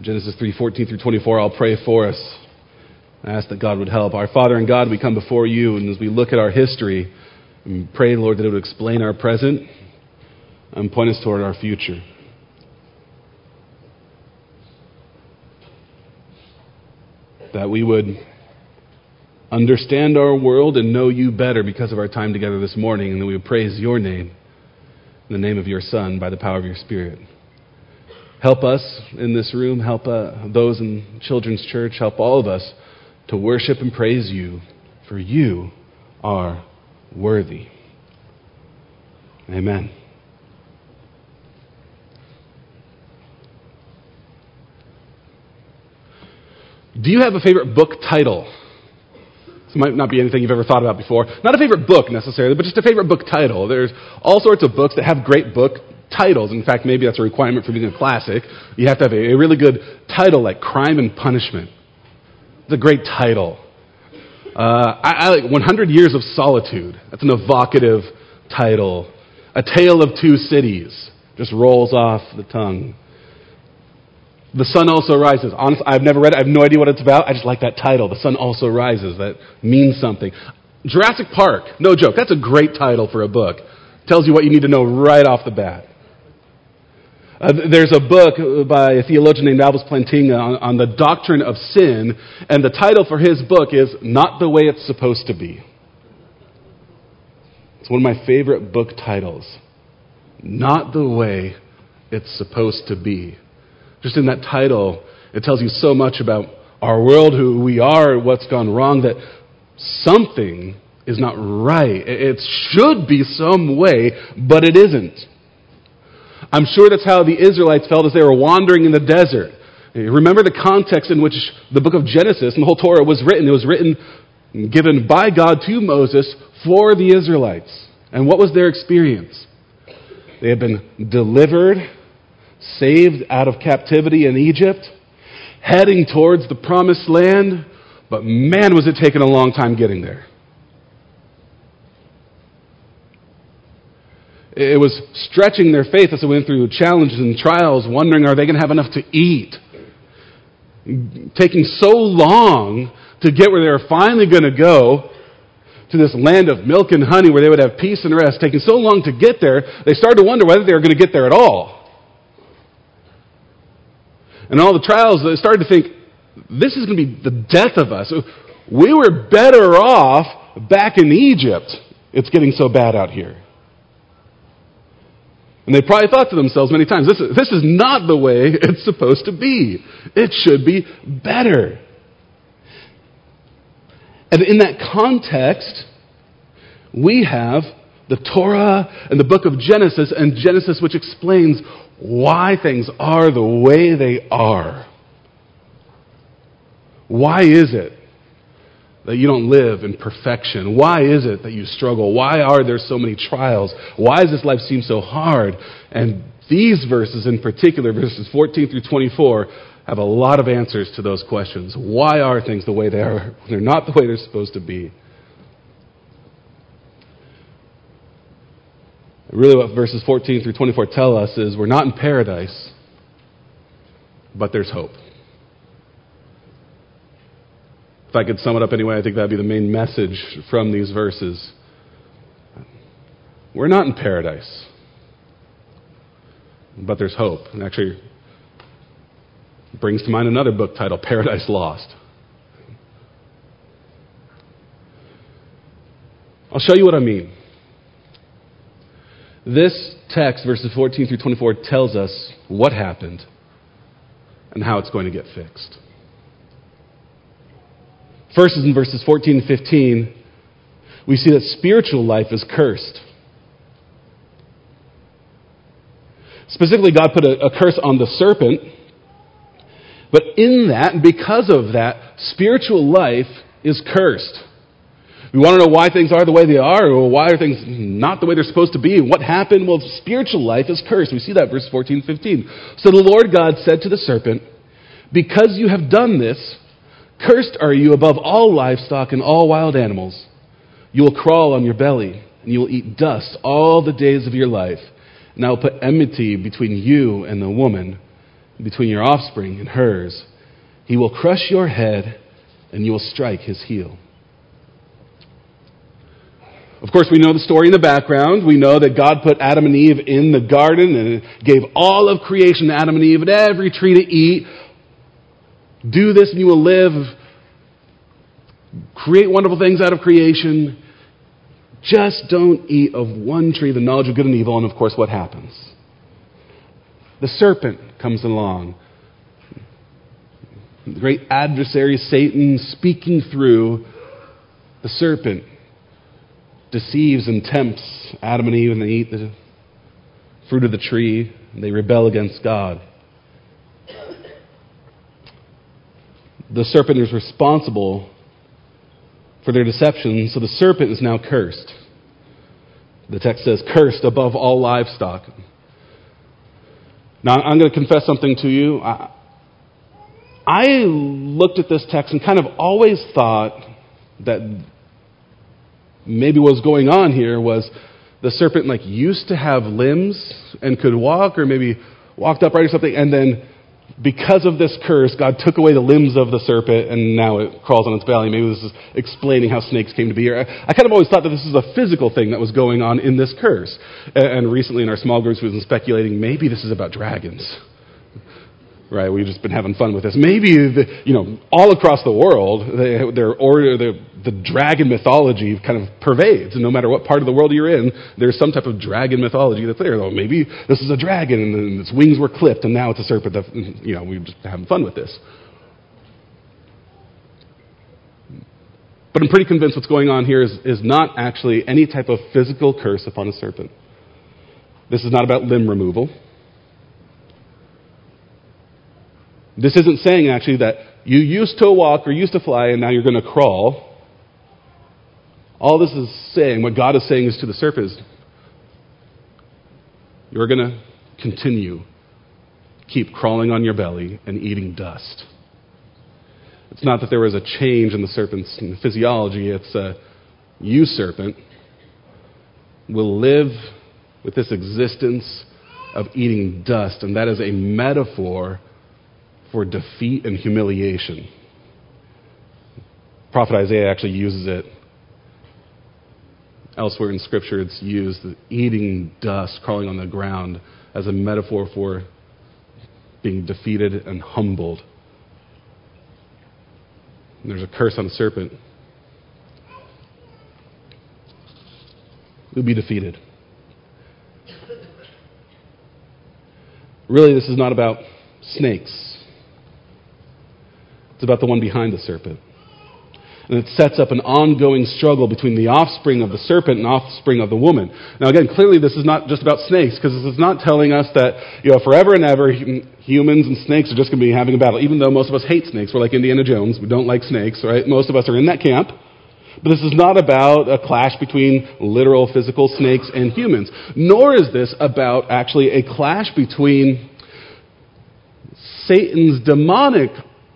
Genesis 3:14 through 24. I'll pray for us. I ask that God would help. Our Father and God, we come before you, and as we look at our history, we pray, Lord, that it would explain our present and point us toward our future. That we would understand our world and know you better because of our time together this morning, and that we would praise your name in the name of your Son by the power of your Spirit. Help us in this room, help uh, those in Children's Church, help all of us to worship and praise you, for you are worthy. Amen. Do you have a favorite book title? This might not be anything you've ever thought about before. Not a favorite book necessarily, but just a favorite book title. There's all sorts of books that have great book titles. In fact, maybe that's a requirement for being a classic. You have to have a, really good title like Crime and Punishment. It's a great title. Uh, I, I like 100 Years of Solitude. That's an evocative title. A Tale of Two Cities just rolls off the tongue. The Sun Also Rises. Honestly, I've never read it. I have no idea what it's about. I just like that title. The Sun Also Rises. That means something. Jurassic Park. No joke. That's a great title for a book. Tells you what you need to know right off the bat. Uh, there's a book by a theologian named Alvin Plantinga on, on the doctrine of sin, and the title for his book is Not the Way It's Supposed to Be. It's one of my favorite book titles. Not the Way It's Supposed to Be. Just in that title, it tells you so much about our world, who we are, what's gone wrong, that something is not right. It should be some way, but it isn't. I'm sure that's how the Israelites felt as they were wandering in the desert. Remember the context in which the book of Genesis and the whole Torah was written. It was written, given by God to Moses for the Israelites. And what was their experience? They had been delivered, saved out of captivity in Egypt, heading towards the promised land, but man, was it taking a long time getting there. It was stretching their faith as they went through challenges and trials, wondering, are they going to have enough to eat? Taking so long to get where they were finally going to go to this land of milk and honey where they would have peace and rest, taking so long to get there, they started to wonder whether they were going to get there at all. And all the trials, they started to think, this is going to be the death of us. We were better off back in Egypt. It's getting so bad out here. And they probably thought to themselves many times, this is, this is not the way it's supposed to be. It should be better. And in that context, we have the Torah and the book of Genesis, and Genesis, which explains why things are the way they are. Why is it that you don't live in perfection? Why is it that you struggle? Why are there so many trials? Why does this life seem so hard? And these verses in particular, verses 14 through 24, have a lot of answers to those questions. Why are things the way they are? They're not the way they're supposed to be. Really, what verses 14 through 24 tell us is we're not in paradise, but there's hope. If I could sum it up anyway, I think that'd be the main message from these verses. We're not in paradise, but there's hope. And actually, brings to mind another book titled Paradise Lost. I'll show you what I mean. This text, verses 14 through 24, tells us what happened and how it's going to get fixed. First is in verses 14 and 15, we see that spiritual life is cursed. Specifically, God put a, a curse on the serpent, but in that, and because of that, spiritual life is cursed. We want to know why things are the way they are, or why are things not the way they're supposed to be, what happened? Well, spiritual life is cursed. We see that verse 14 15. So the Lord God said to the serpent, Because you have done this, Cursed are you above all livestock and all wild animals. You will crawl on your belly, and you will eat dust all the days of your life. And I will put enmity between you and the woman, between your offspring and hers. He will crush your head, and you will strike his heel. Of course, we know the story in the background. We know that God put Adam and Eve in the garden and gave all of creation to Adam and Eve and every tree to eat. Do this and you will live. Create wonderful things out of creation. Just don't eat of one tree, the knowledge of good and evil. And of course, what happens? The serpent comes along. The great adversary, Satan, speaking through the serpent deceives and tempts Adam and Eve, and they eat the fruit of the tree, and they rebel against God. The serpent is responsible for their deception, so the serpent is now cursed. The text says, cursed above all livestock. Now, I'm going to confess something to you. I, I looked at this text and kind of always thought that maybe what was going on here was the serpent like used to have limbs and could walk or maybe walked upright or something and then because of this curse god took away the limbs of the serpent and now it crawls on its belly. Maybe this is explaining how snakes came to be here. I, kind of always thought that this was a physical thing that was going on in this curse. And, and recently in our small groups we've been speculating maybe this is about dragons right? We've just been having fun with this. Maybe, the, you know, all across the world, they, their order, the, the dragon mythology kind of pervades. And no matter what part of the world you're in, there's some type of dragon mythology that's there. Though maybe this is a dragon and its wings were clipped and now it's a serpent. That, you know, we're just having fun with this. But I'm pretty convinced what's going on here is, is not actually any type of physical curse upon a serpent. This is not about limb removal. This isn't saying actually that you used to walk or used to fly and now you're going to crawl. All this is saying, what God is saying is to the serpent is, you're going to continue keep crawling on your belly and eating dust. It's not that there was a change in the serpent's physiology, it's a you, serpent, will live with this existence of eating dust, and that is a metaphor for defeat and humiliation. Prophet Isaiah actually uses it elsewhere in Scripture. It's used, eating dust, crawling on the ground, as a metaphor for being defeated and humbled. And there's a curse on the serpent. You'll be defeated. Really, this is not about snakes. It's about the one behind the serpent. And it sets up an ongoing struggle between the offspring of the serpent and offspring of the woman. Now, again, clearly this is not just about snakes, because this is not telling us that, you know, forever and ever humans and snakes are just going to be having a battle. Even though most of us hate snakes, we're like Indiana Jones. We don't like snakes, right? Most of us are in that camp. But this is not about a clash between literal physical snakes and humans. Nor is this about actually a clash between Satan's demonic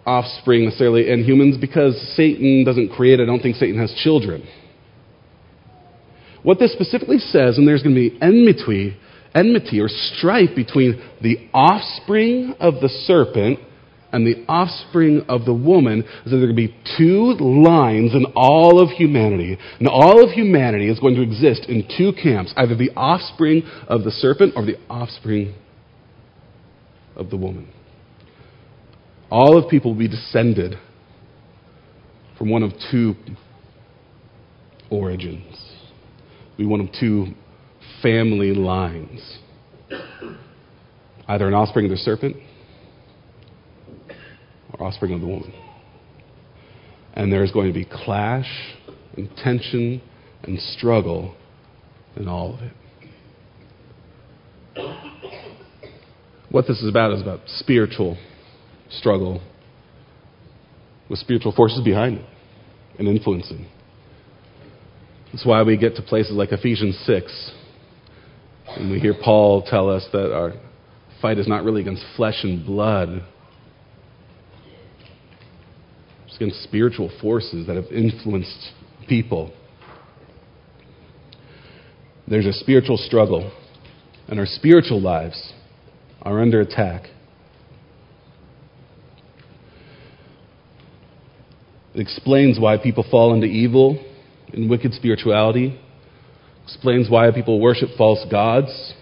offspring necessarily in humans because Satan doesn't create, I don't think Satan has children. What this specifically says, and there's going to be enmity, enmity or strife between the offspring of the serpent and the offspring of the woman, is that there are going to be two lines in all of humanity. And all of humanity is going to exist in two camps either the offspring of the serpent or the offspring of the woman. All of people will be descended from one of two origins, be one of two family lines. Either an offspring of the serpent or offspring of the woman. And there is going to be clash and tension and struggle in all of it. What this is about is about spiritual struggle with spiritual forces behind it and influencing. That's why we get to places like Ephesians 6, and we hear Paul tell us that our fight is not really against flesh and blood, it's against spiritual forces that have influenced people. There's a spiritual struggle, and our spiritual lives are under attack It explains why people fall into evil and wicked spirituality. Explains why people worship false gods,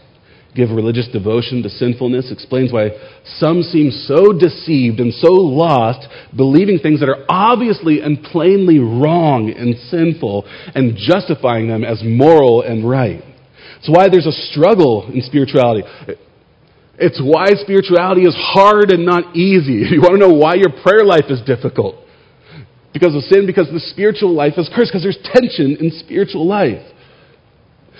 give religious devotion to sinfulness. Explains why some seem so deceived and so lost, believing things that are obviously and plainly wrong and sinful, and justifying them as moral and right. It's why there's a struggle in spirituality. It's why spirituality is hard and not easy. You want to know why your prayer life is difficult? Because of sin, because the spiritual life is cursed, because there's tension in spiritual life.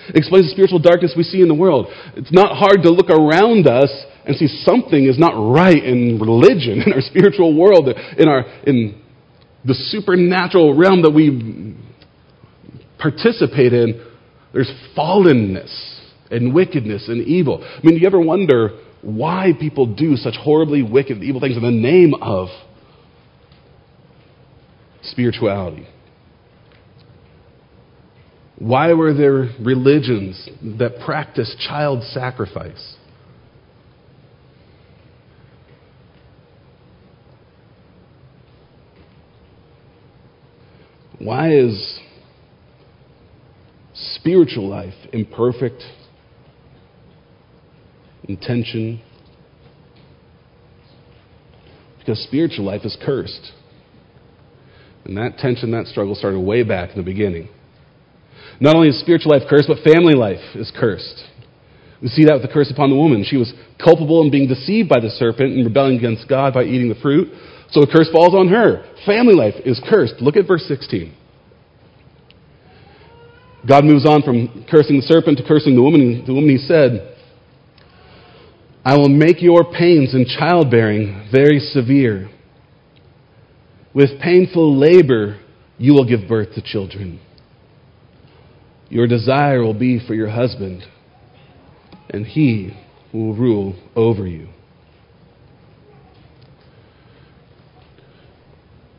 It explains the spiritual darkness we see in the world. It's not hard to look around us and see something is not right in religion, in our spiritual world, in, our, in the supernatural realm that we participate in. There's fallenness and wickedness and evil. I mean, do you ever wonder why people do such horribly wicked, evil things in the name of spirituality? Why were there religions that practiced child sacrifice? Why is spiritual life imperfect, intention? Because spiritual life is cursed. And that tension, that struggle started way back in the beginning. Not only is spiritual life cursed, but family life is cursed. We see that with the curse upon the woman. She was culpable in being deceived by the serpent and rebelling against God by eating the fruit. So the curse falls on her. Family life is cursed. Look at verse 16. God moves on from cursing the serpent to cursing the woman. The woman, he said, I will make your pains in childbearing very severe. With painful labor, you will give birth to children. Your desire will be for your husband, and he will rule over you.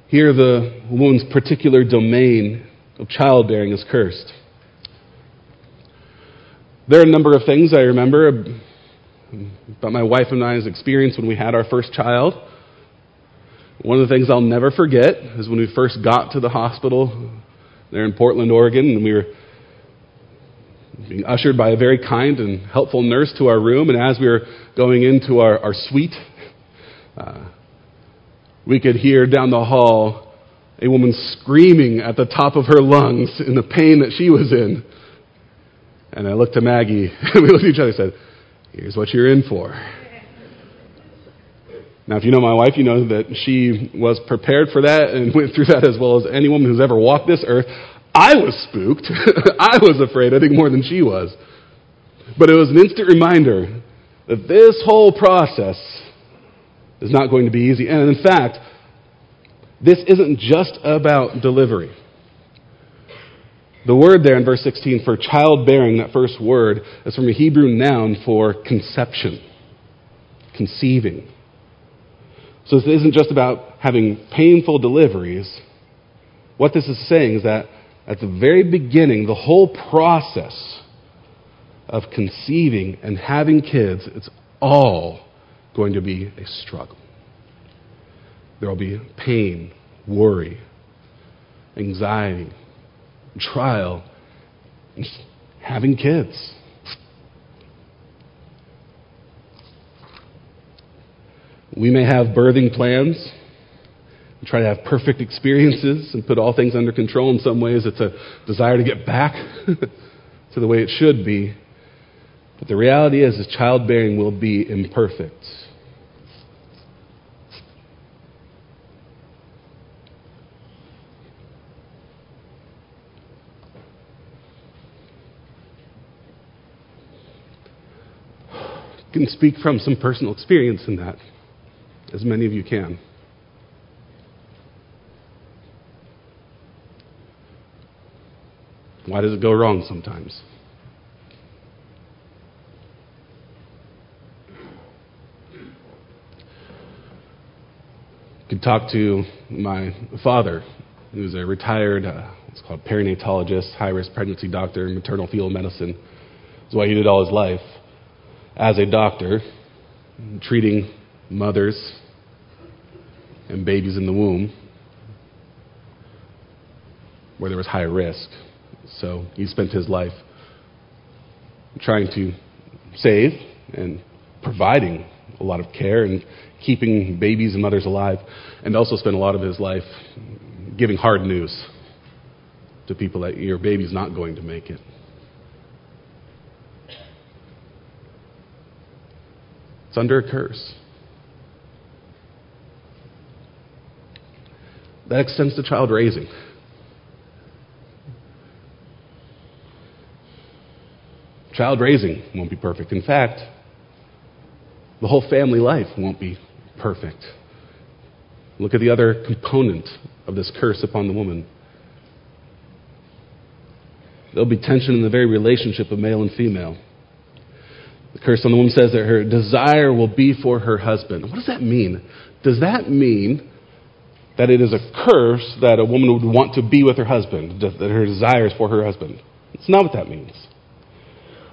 Here, the woman's particular domain of childbearing is cursed. There are a number of things I remember about my wife and I's experience when we had our first child. One of the things I'll never forget is when we first got to the hospital there in Portland, Oregon, and we were being ushered by a very kind and helpful nurse to our room. And as we were going into our, our suite, uh, we could hear down the hall a woman screaming at the top of her lungs in the pain that she was in. And I looked to Maggie, and we looked at each other and said, Here's what you're in for. Now, if you know my wife, you know that she was prepared for that and went through that as well as any woman who's ever walked this earth. I was spooked. I was afraid, I think, more than she was. But it was an instant reminder that this whole process is not going to be easy. And in fact, this isn't just about delivery. The word there in verse 16 for childbearing, that first word, is from a Hebrew noun for conception, conceiving. So this isn't just about having painful deliveries. What this is saying is that at the very beginning, the whole process of conceiving and having kids, it's all going to be a struggle. There will be pain, worry, anxiety, trial, just having kids. We may have birthing plans try to have perfect experiences and put all things under control. In some ways, it's a desire to get back to the way it should be. But the reality is, is childbearing will be imperfect. can speak from some personal experience in that, as many of you can. Why does it go wrong sometimes? I could talk to my father, who's a retired, uh, what's called perinatologist, high risk pregnancy doctor, maternal fetal medicine. That's what he did all his life. As a doctor, treating mothers and babies in the womb. where there was high risk. So he spent his life trying to save and providing a lot of care and keeping babies and mothers alive, and also spent a lot of his life giving hard news to people that your baby's not going to make it. It's under a curse. That extends to child raising. Child raising won't be perfect. In fact, the whole family life won't be perfect. Look at the other component of this curse upon the woman. There'll be tension in the very relationship of male and female. The curse on the woman says that her desire will be for her husband. What does that mean? Does that mean that it is a curse that a woman would want to be with her husband, that her desire is for her husband? It's not what that means.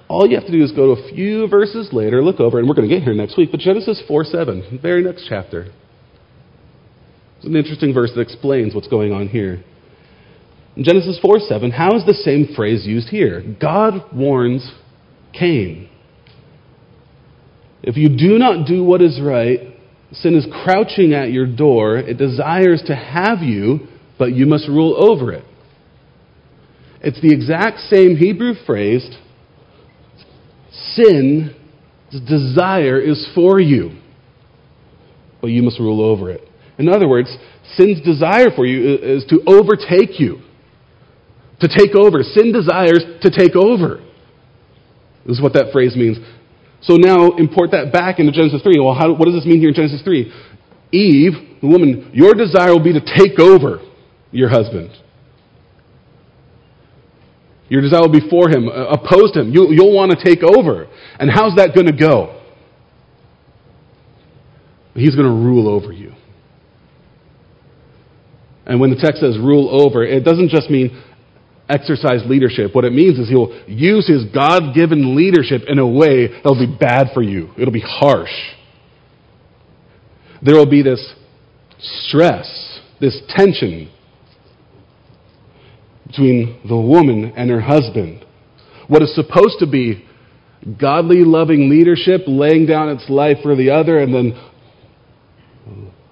All you have to do is go to a few verses later, look over, and we're going to get here next week, but Genesis 4 7, very next chapter. It's an interesting verse that explains what's going on here. In Genesis 4 7, how is the same phrase used here? God warns Cain. If you do not do what is right, sin is crouching at your door. It desires to have you, but you must rule over it. It's the exact same Hebrew phrase sin's desire is for you, but you must rule over it. In other words, sin's desire for you is to overtake you, to take over. Sin desires to take over. This is what that phrase means. So now import that back into Genesis 3. Well, how, what does this mean here in Genesis 3? Eve, the woman, your desire will be to take over your husband. Your desire will be for him, uh, opposed him. You, you'll want to take over. And how's that going to go? He's going to rule over you. And when the text says rule over, it doesn't just mean exercise leadership. What it means is he'll use his God given leadership in a way that'll be bad for you, it'll be harsh. There will be this stress, this tension between the woman and her husband. What is supposed to be godly, loving leadership, laying down its life for the other, and then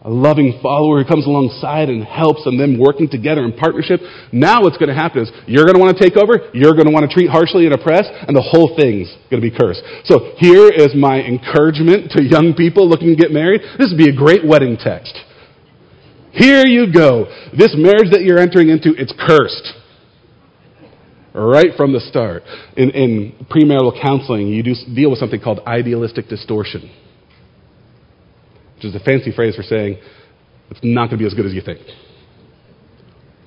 a loving follower who comes alongside and helps and them working together in partnership. Now what's going to happen is you're going to want to take over, you're going to want to treat harshly and oppress, and the whole thing's going to be cursed. So here is my encouragement to young people looking to get married. This would be a great wedding text. Here you go. This marriage that you're entering into, it's cursed right from the start. In, in premarital counseling, you do deal with something called idealistic distortion, which is a fancy phrase for saying it's not going to be as good as you think.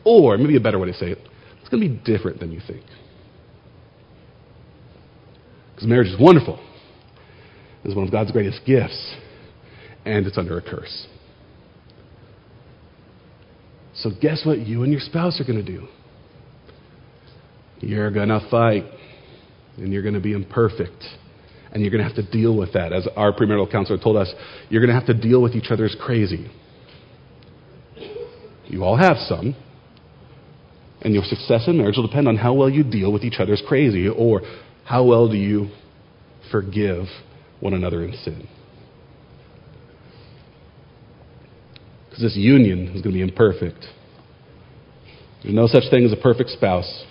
Or, maybe a better way to say it, it's going to be different than you think. Because marriage is wonderful. It's one of God's greatest gifts, and it's under a curse. So, guess what you and your spouse are going to do? You're going to fight, and you're going to be imperfect. And you're going to have to deal with that. As our premarital counselor told us, you're going to have to deal with each other's crazy. You all have some. And your success in marriage will depend on how well you deal with each other's crazy or how well do you forgive one another in sin. Because this union is going to be imperfect. There's no such thing as a perfect spouse.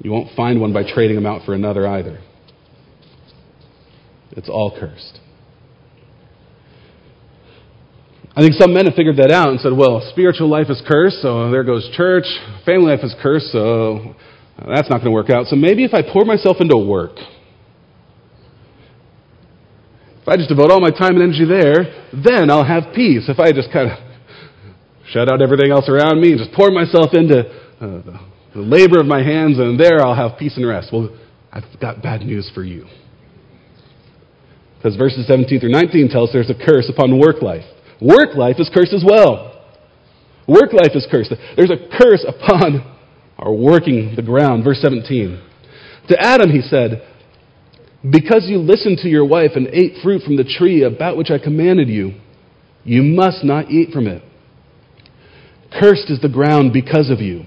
You won't find one by trading them out for another either. It's all cursed. I think some men have figured that out and said, well, spiritual life is cursed, so there goes church. Family life is cursed, so that's not going to work out. So maybe if I pour myself into work, if I just devote all my time and energy there, then I'll have peace. If I just kind of shut out everything else around me and just pour myself into uh, the labor of my hands, and there I'll have peace and rest. Well, I've got bad news for you. Because verses 17 through 19 tell us there's a curse upon work life. Work life is cursed as well. Work life is cursed. There's a curse upon our working the ground. Verse 17. To Adam, he said, Because you listened to your wife and ate fruit from the tree about which I commanded you, you must not eat from it. Cursed is the ground because of you.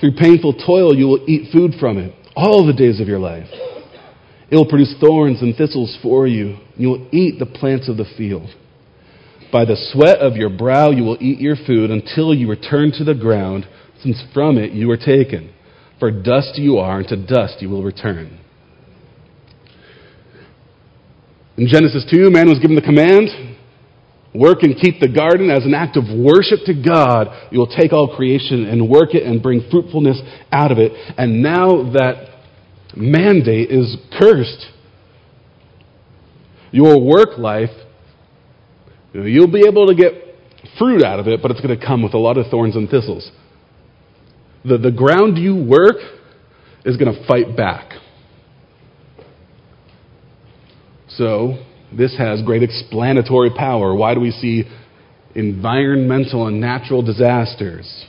Through painful toil, you will eat food from it all the days of your life. It will produce thorns and thistles for you. You will eat the plants of the field. By the sweat of your brow, you will eat your food until you return to the ground, since from it you were taken. For dust you are, and to dust you will return. In Genesis 2, man was given the command work and keep the garden as an act of worship to God. You will take all creation and work it and bring fruitfulness out of it. And now that mandate is cursed. Your work life, you'll be able to get fruit out of it, but it's going to come with a lot of thorns and thistles. The, the ground you work is going to fight back. So, this has great explanatory power. Why do we see environmental and natural disasters,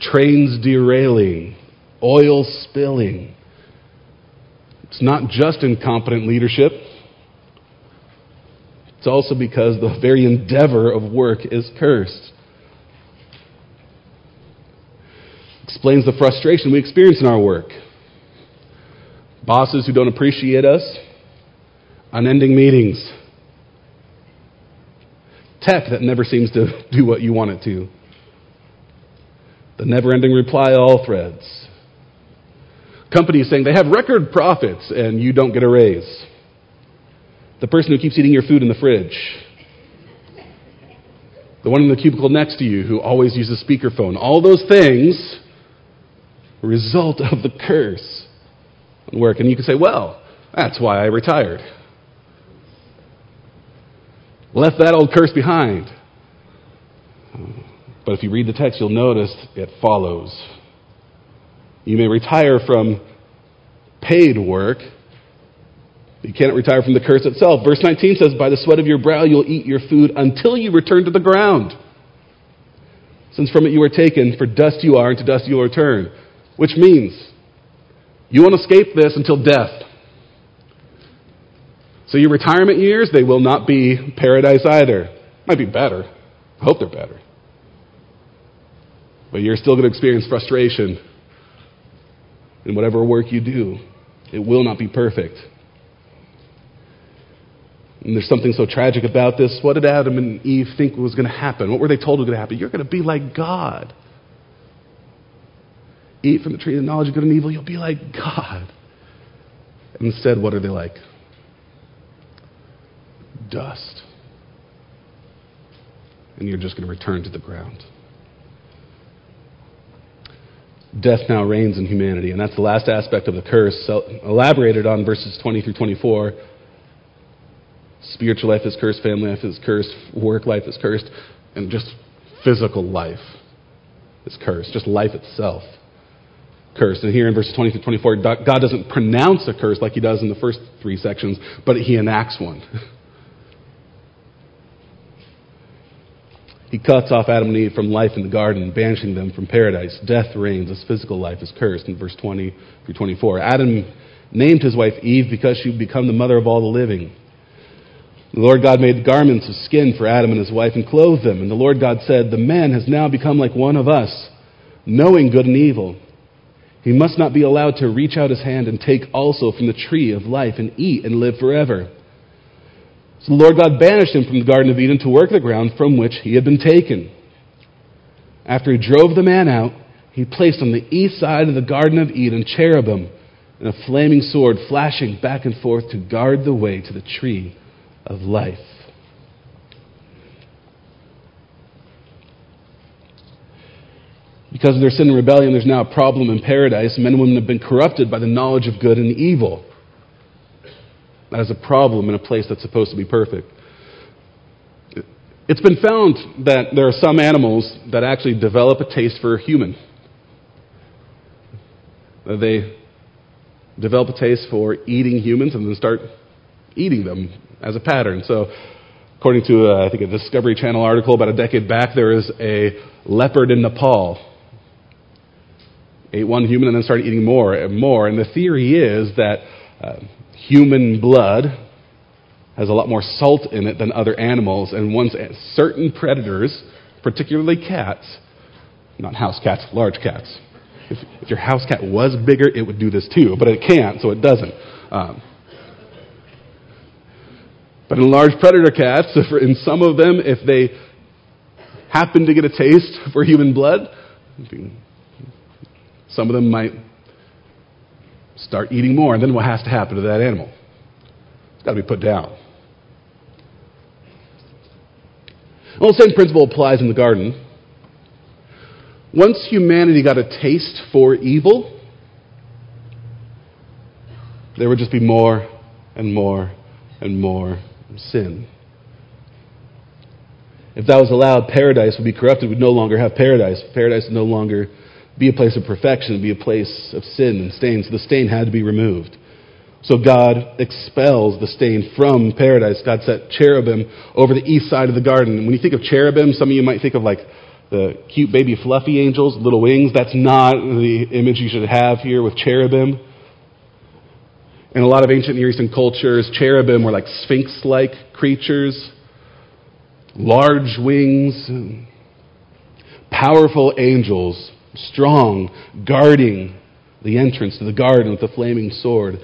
trains derailing, oil spilling? It's not just incompetent leadership. It's also because the very endeavor of work is cursed. Explains the frustration we experience in our work. Bosses who don't appreciate us, unending meetings, tech that never seems to do what you want it to, the never ending reply all threads, companies saying they have record profits and you don't get a raise, the person who keeps eating your food in the fridge, the one in the cubicle next to you who always uses speakerphone, all those things result of the curse on work. And you can say, well, that's why I retired left that old curse behind. But if you read the text, you'll notice it follows. You may retire from paid work. You can't retire from the curse itself. Verse 19 says, By the sweat of your brow you'll eat your food until you return to the ground. Since from it you were taken, for dust you are, and to dust you will return. Which means, you won't escape this until death. So your retirement years, they will not be paradise either. Might be better. I hope they're better. But you're still going to experience frustration in whatever work you do. It will not be perfect. And there's something so tragic about this. What did Adam and Eve think was going to happen? What were they told was going to happen? You're going to be like God. Eat from the tree of the knowledge of good and evil, you'll be like God. Instead, what are they like? dust. And you're just going to return to the ground. Death now reigns in humanity, and that's the last aspect of the curse, so elaborated on verses 20 through 24. Spiritual life is cursed, family life is cursed, work life is cursed, and just physical life is cursed, just life itself cursed. And here in verses 20 through 24, God doesn't pronounce a curse like he does in the first three sections, but he enacts one. He cuts off Adam and Eve from life in the garden, banishing them from paradise. Death reigns as physical life is cursed in verse 20 through 24. Adam named his wife Eve because she would become the mother of all the living. The Lord God made garments of skin for Adam and his wife and clothed them. And the Lord God said, The man has now become like one of us, knowing good and evil. He must not be allowed to reach out his hand and take also from the tree of life and eat and live forever. So the Lord God banished him from the Garden of Eden to work the ground from which he had been taken. After he drove the man out, he placed on the east side of the Garden of Eden cherubim and a flaming sword flashing back and forth to guard the way to the tree of life. Because of their sin and rebellion, there's now a problem in paradise. Men and women have been corrupted by the knowledge of good and evil. Is a problem in a place that's supposed to be perfect. It's been found that there are some animals that actually develop a taste for human. They develop a taste for eating humans and then start eating them as a pattern. So, according to, uh, I think, a Discovery Channel article about a decade back, there is a leopard in Nepal. Ate one human and then started eating more and more. And the theory is that uh, human blood has a lot more salt in it than other animals, and once certain predators, particularly cats, Not house cats, large cats. If, if your house cat was bigger, it would do this too, but it can't, so it doesn't. Um, but in large predator cats, if, in some of them, if they happen to get a taste for human blood, some of them might start eating more, and then what has to happen to that animal? It's got to be put down. Well, the same principle applies in the garden. Once humanity got a taste for evil, there would just be more and more and more sin. If that was allowed, paradise would be corrupted. We'd no longer have paradise. Paradise would no longer be a place of perfection, be a place of sin and stain. So the stain had to be removed. So God expels the stain from paradise. God set cherubim over the east side of the garden. When you think of cherubim, some of you might think of like the cute baby fluffy angels, little wings. That's not the image you should have here with cherubim. In a lot of ancient Near Eastern cultures, cherubim were like sphinx like creatures, large wings, powerful angels, strong, guarding the entrance to the garden with the flaming sword.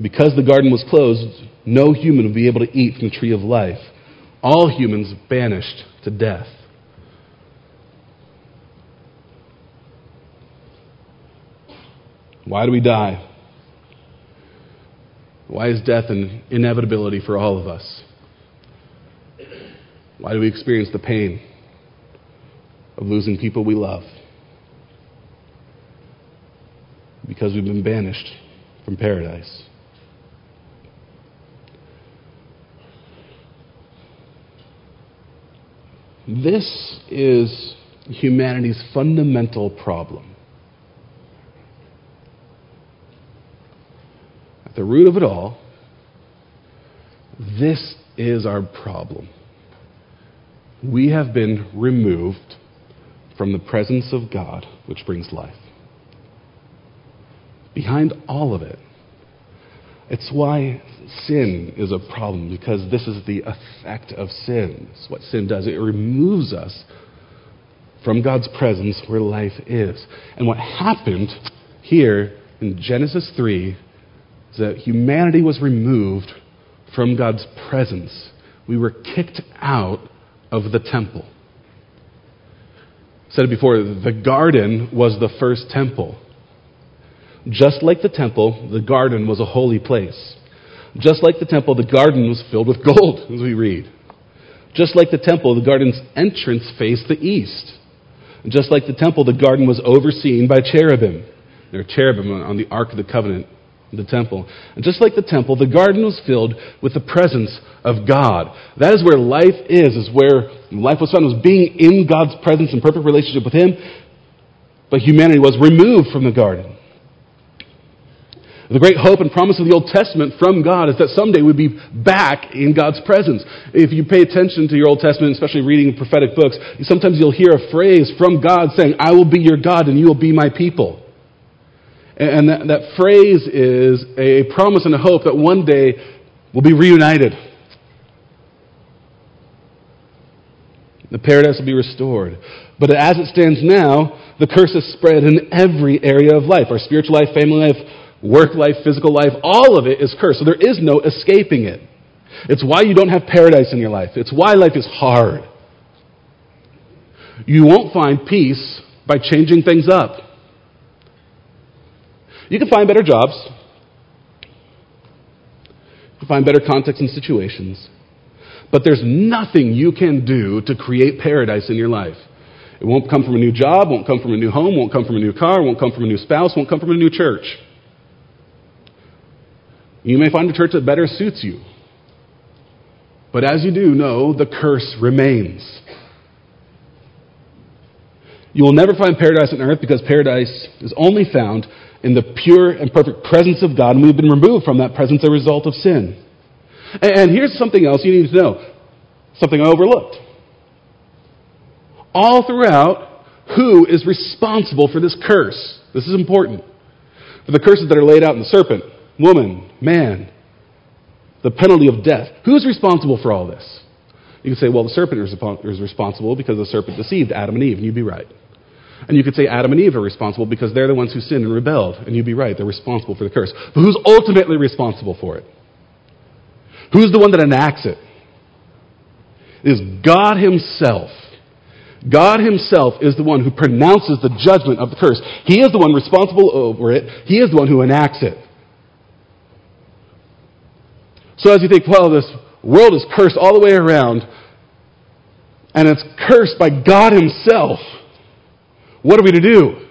Because the garden was closed, no human would be able to eat from the tree of life. All humans banished to death. Why do we die? Why is death an inevitability for all of us? Why do we experience the pain of losing people we love? Because we've been banished from paradise. This is humanity's fundamental problem. At the root of it all, this is our problem. We have been removed from the presence of God, which brings life. Behind all of it, it's why sin is a problem, because this is the effect of sin. It's what sin does. It removes us from God's presence where life is. And what happened here in Genesis 3 that humanity was removed from God's presence. We were kicked out of the temple. Said it before, the garden was the first temple. Just like the temple, the garden was a holy place. Just like the temple, the garden was filled with gold, as we read. Just like the temple, the garden's entrance faced the east. Just like the temple, the garden was overseen by cherubim. There are cherubim on the Ark of the Covenant the temple. And just like the temple, the garden was filled with the presence of God. That is where life is, is where life was found, was being in God's presence in perfect relationship with Him. But humanity was removed from the garden. The great hope and promise of the Old Testament from God is that someday we'd be back in God's presence. If you pay attention to your Old Testament, especially reading prophetic books, sometimes you'll hear a phrase from God saying, I will be your God and you will be my people. And that, that phrase is a promise and a hope that one day we'll be reunited. The paradise will be restored. But as it stands now, the curse is spread in every area of life our spiritual life, family life, work life, physical life. All of it is cursed. So there is no escaping it. It's why you don't have paradise in your life, it's why life is hard. You won't find peace by changing things up. You can find better jobs. You can find better contexts and situations. But there's nothing you can do to create paradise in your life. It won't come from a new job, won't come from a new home, won't come from a new car, won't come from a new spouse, won't come from a new church. You may find a church that better suits you. But as you do know, the curse remains. You will never find paradise on earth because paradise is only found in the pure and perfect presence of God, and we've been removed from that presence as a result of sin. And here's something else you need to know something I overlooked. All throughout, who is responsible for this curse? This is important. For the curses that are laid out in the serpent, woman, man, the penalty of death. Who's responsible for all this? You could say, well, the serpent is responsible because the serpent deceived Adam and Eve, and you'd be right. And you could say Adam and Eve are responsible because they're the ones who sinned and rebelled, and you'd be right. They're responsible for the curse. But who's ultimately responsible for it? Who's the one that enacts it? It is God Himself. God Himself is the one who pronounces the judgment of the curse. He is the one responsible over it. He is the one who enacts it. So as you think, well, this world is cursed all the way around, and it's cursed by God Himself. What are we to do?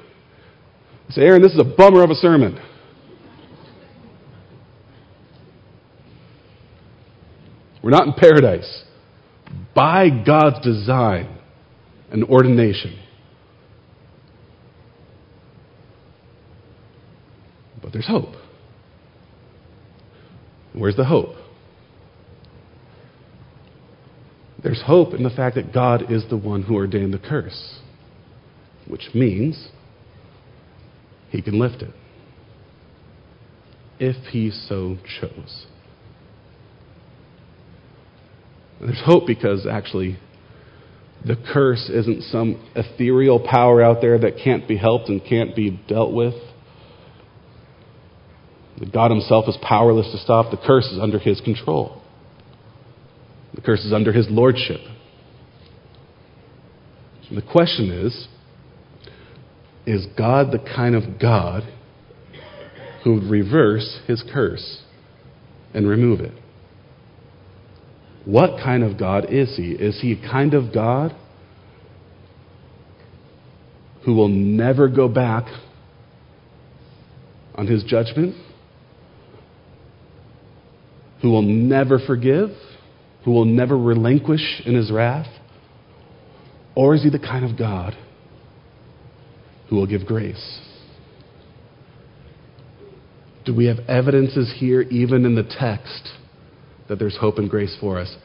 I say, Aaron, this is a bummer of a sermon. We're not in paradise. By God's design and ordination. But there's hope. Where's the hope? There's hope in the fact that God is the one who ordained the curse, which means he can lift it if he so chose. And there's hope because actually the curse isn't some ethereal power out there that can't be helped and can't be dealt with. God Himself is powerless to stop. The curse is under His control. The curse is under His lordship. The question is Is God the kind of God who would reverse His curse and remove it? What kind of God is He? Is He a kind of God who will never go back on His judgment? who will never forgive, who will never relinquish in his wrath? Or is he the kind of God who will give grace? Do we have evidences here, even in the text, that there's hope and grace for us?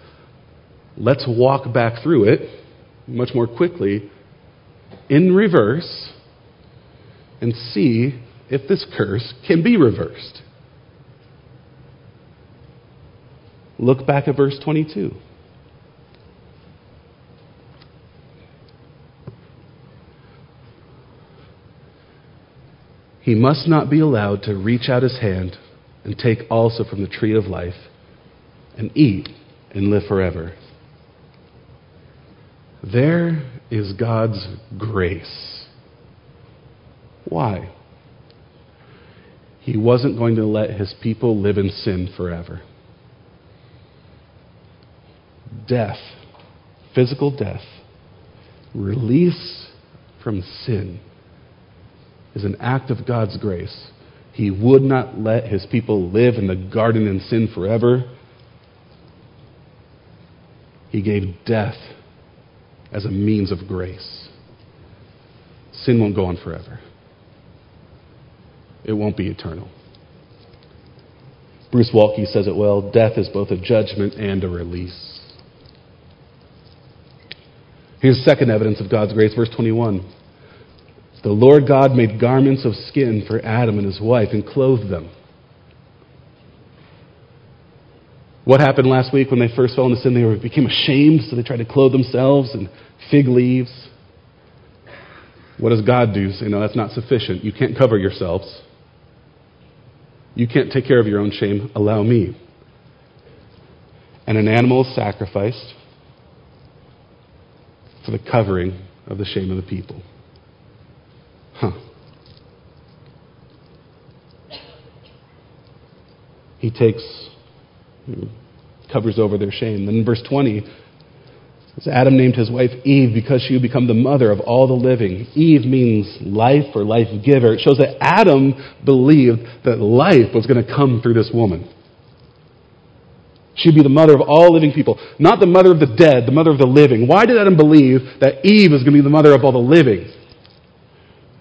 Let's walk back through it much more quickly in reverse and see if this curse can be reversed. Look back at verse 22. He must not be allowed to reach out his hand and take also from the tree of life and eat and live forever. There is God's grace. Why? He wasn't going to let his people live in sin forever death, physical death, release from sin, is an act of God's grace. He would not let his people live in the garden in sin forever. He gave death as a means of grace. Sin won't go on forever, it won't be eternal. Bruce Waltke says it well death is both a judgment and a release. Here's second evidence of God's grace, verse 21. The Lord God made garments of skin for Adam and his wife and clothed them. What happened last week when they first fell into sin? They became ashamed, so they tried to clothe themselves in fig leaves. What does God do? Say, no, that's not sufficient. You can't cover yourselves. You can't take care of your own shame. Allow me. And an animal is sacrificed for the covering of the shame of the people. Huh. He takes, covers over their shame. Then in verse 20, Adam named his wife Eve because she would become the mother of all the living. Eve means life or life giver. It shows that Adam believed that life was going to come through this woman. She'd be the mother of all living people, not the mother of the dead, the mother of the living. Why did Adam believe that Eve was going to be the mother of all the living?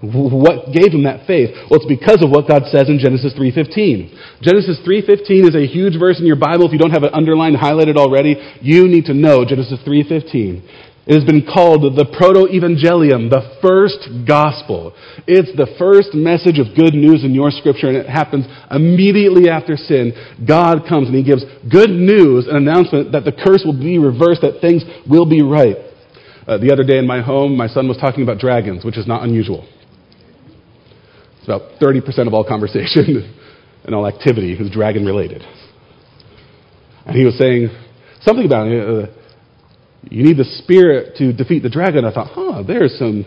What gave him that faith? Well, it's because of what God says in Genesis 3:15. Genesis 3:15 is a huge verse in your Bible. If you don't have it underlined, highlighted already, you need to know Genesis 3:15. It has been called the proto-evangelium, the first gospel. It's the first message of good news in your scripture, and it happens immediately after sin. God comes and he gives good news, an announcement that the curse will be reversed, that things will be right. Uh, the other day in my home, my son was talking about dragons, which is not unusual. It's about 30% of all conversation and all activity is dragon related. And he was saying something about it. Uh, you need the Spirit to defeat the dragon. I thought, huh, there's some,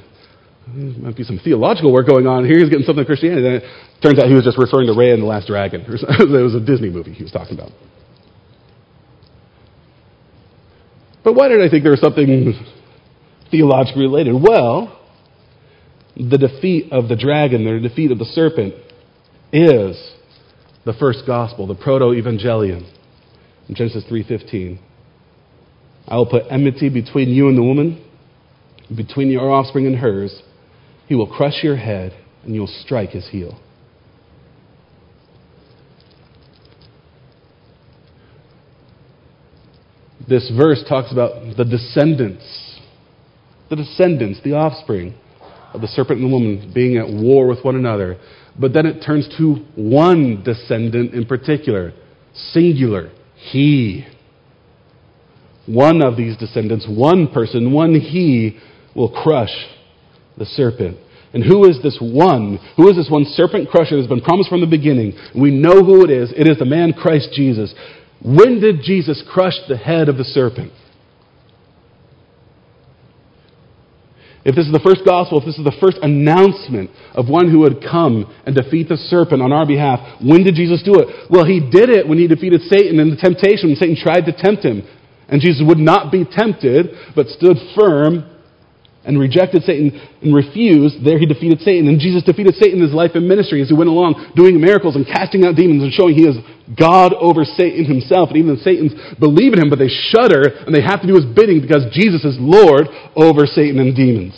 might be some theological work going on here. He's getting something in Christianity. Then it turns out he was just referring to Raya and the Last Dragon. it was a Disney movie he was talking about. But why did I think there was something theologically related? Well, the defeat of the dragon, the defeat of the serpent, is the first gospel, the proto-evangelium. In Genesis 3:15. I will put enmity between you and the woman, between your offspring and hers. He will crush your head, and you will strike his heel. This verse talks about the descendants, the descendants, the offspring of the serpent and the woman being at war with one another. But then it turns to one descendant in particular, singular, he. One of these descendants, one person, one he, will crush the serpent. And who is this one? Who is this one serpent crusher that has been promised from the beginning? We know who it is. It is the man Christ Jesus. When did Jesus crush the head of the serpent? If this is the first gospel, if this is the first announcement of one who would come and defeat the serpent on our behalf, when did Jesus do it? Well, he did it when he defeated Satan in the temptation, when Satan tried to tempt him. And Jesus would not be tempted, but stood firm and rejected Satan and refused. There he defeated Satan. And Jesus defeated Satan in his life and ministry as he went along doing miracles and casting out demons and showing he is God over Satan himself. And even the Satans believe in him, but they shudder and they have to do his bidding because Jesus is Lord over Satan and demons.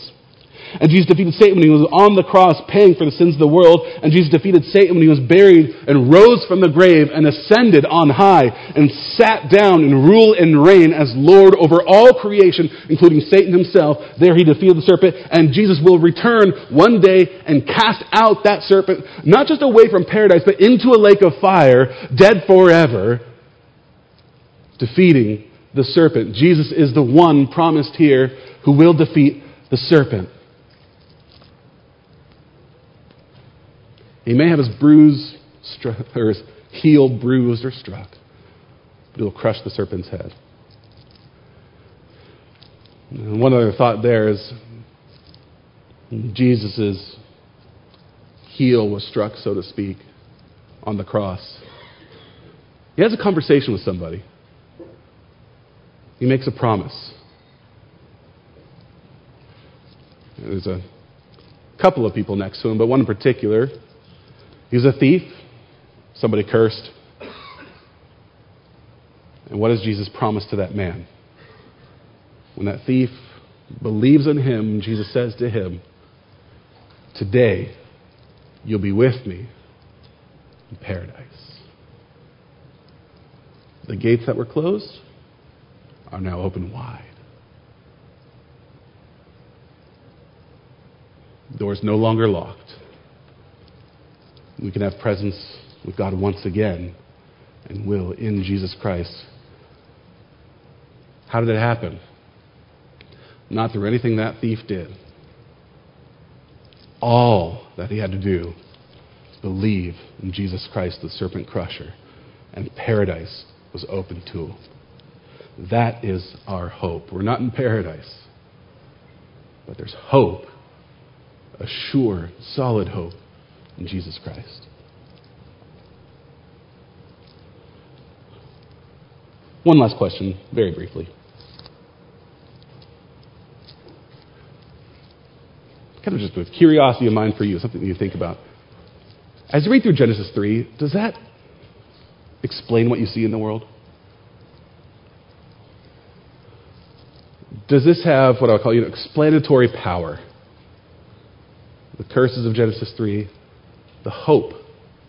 And Jesus defeated Satan when he was on the cross paying for the sins of the world. And Jesus defeated Satan when he was buried and rose from the grave and ascended on high and sat down and ruled and reigned as Lord over all creation, including Satan himself. There he defeated the serpent. And Jesus will return one day and cast out that serpent, not just away from paradise, but into a lake of fire, dead forever, defeating the serpent. Jesus is the one promised here who will defeat the serpent. He may have his bruise or his heel bruised or struck, but he will crush the serpent's head. And one other thought there is Jesus' heel was struck, so to speak, on the cross. He has a conversation with somebody. He makes a promise. There's a couple of people next to him, but one in particular He's a thief. Somebody cursed. And what does Jesus promise to that man? When that thief believes in him, Jesus says to him, Today you'll be with me in paradise. The gates that were closed are now open wide. The door is no longer locked we can have presence with God once again and will in Jesus Christ. How did it happen? Not through anything that thief did. All that he had to do was believe in Jesus Christ, the serpent crusher, and paradise was open to him. That is our hope. We're not in paradise, but there's hope, a sure, solid hope in Jesus Christ. One last question, very briefly. Kind of just with curiosity of mind for you, something you think about. As you read through Genesis 3, does that explain what you see in the world? Does this have what I'll call you know, explanatory power? The curses of Genesis 3, the hope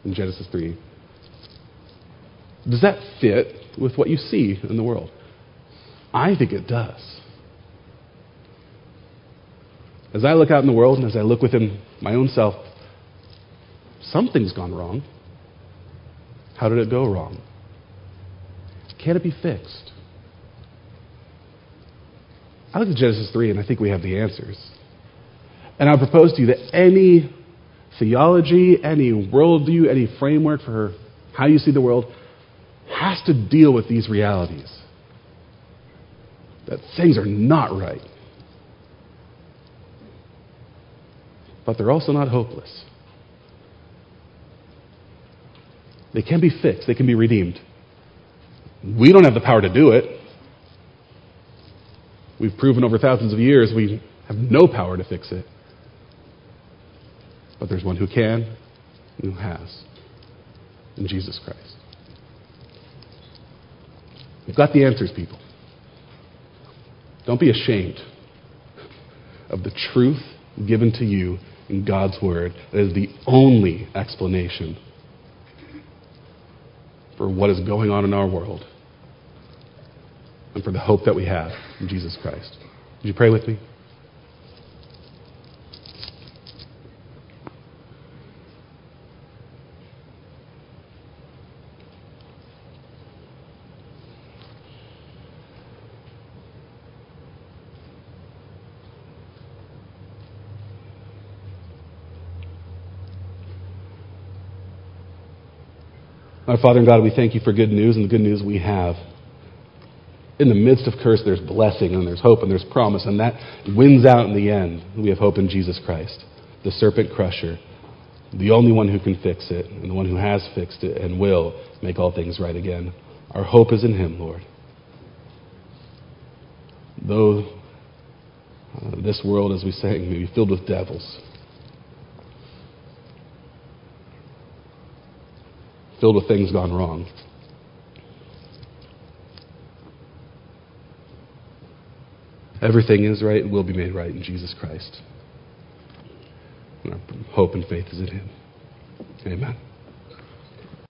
in Genesis 3. Does that fit with what you see in the world? I think it does. As I look out in the world and as I look within my own self, something's gone wrong. How did it go wrong? Can it be fixed? I look at Genesis 3 and I think we have the answers. And I propose to you that any theology, any worldview, any framework for how you see the world has to deal with these realities. That things are not right. But they're also not hopeless. They can be fixed, they can be redeemed. We don't have the power to do it. We've proven over thousands of years we have no power to fix it. But there's one who can and who has in Jesus Christ. We've got the answers, people. Don't be ashamed of the truth given to you in God's Word. That is the only explanation for what is going on in our world and for the hope that we have in Jesus Christ. Would you pray with me? Our Father and God, we thank you for good news and the good news we have. In the midst of curse, there's blessing and there's hope and there's promise, and that wins out in the end. We have hope in Jesus Christ, the serpent crusher, the only one who can fix it, and the one who has fixed it and will make all things right again. Our hope is in Him, Lord. Though uh, this world, as we sang, may be filled with devils, filled with things gone wrong. Everything is right and will be made right in Jesus Christ. Our hope and faith is in Him. Amen.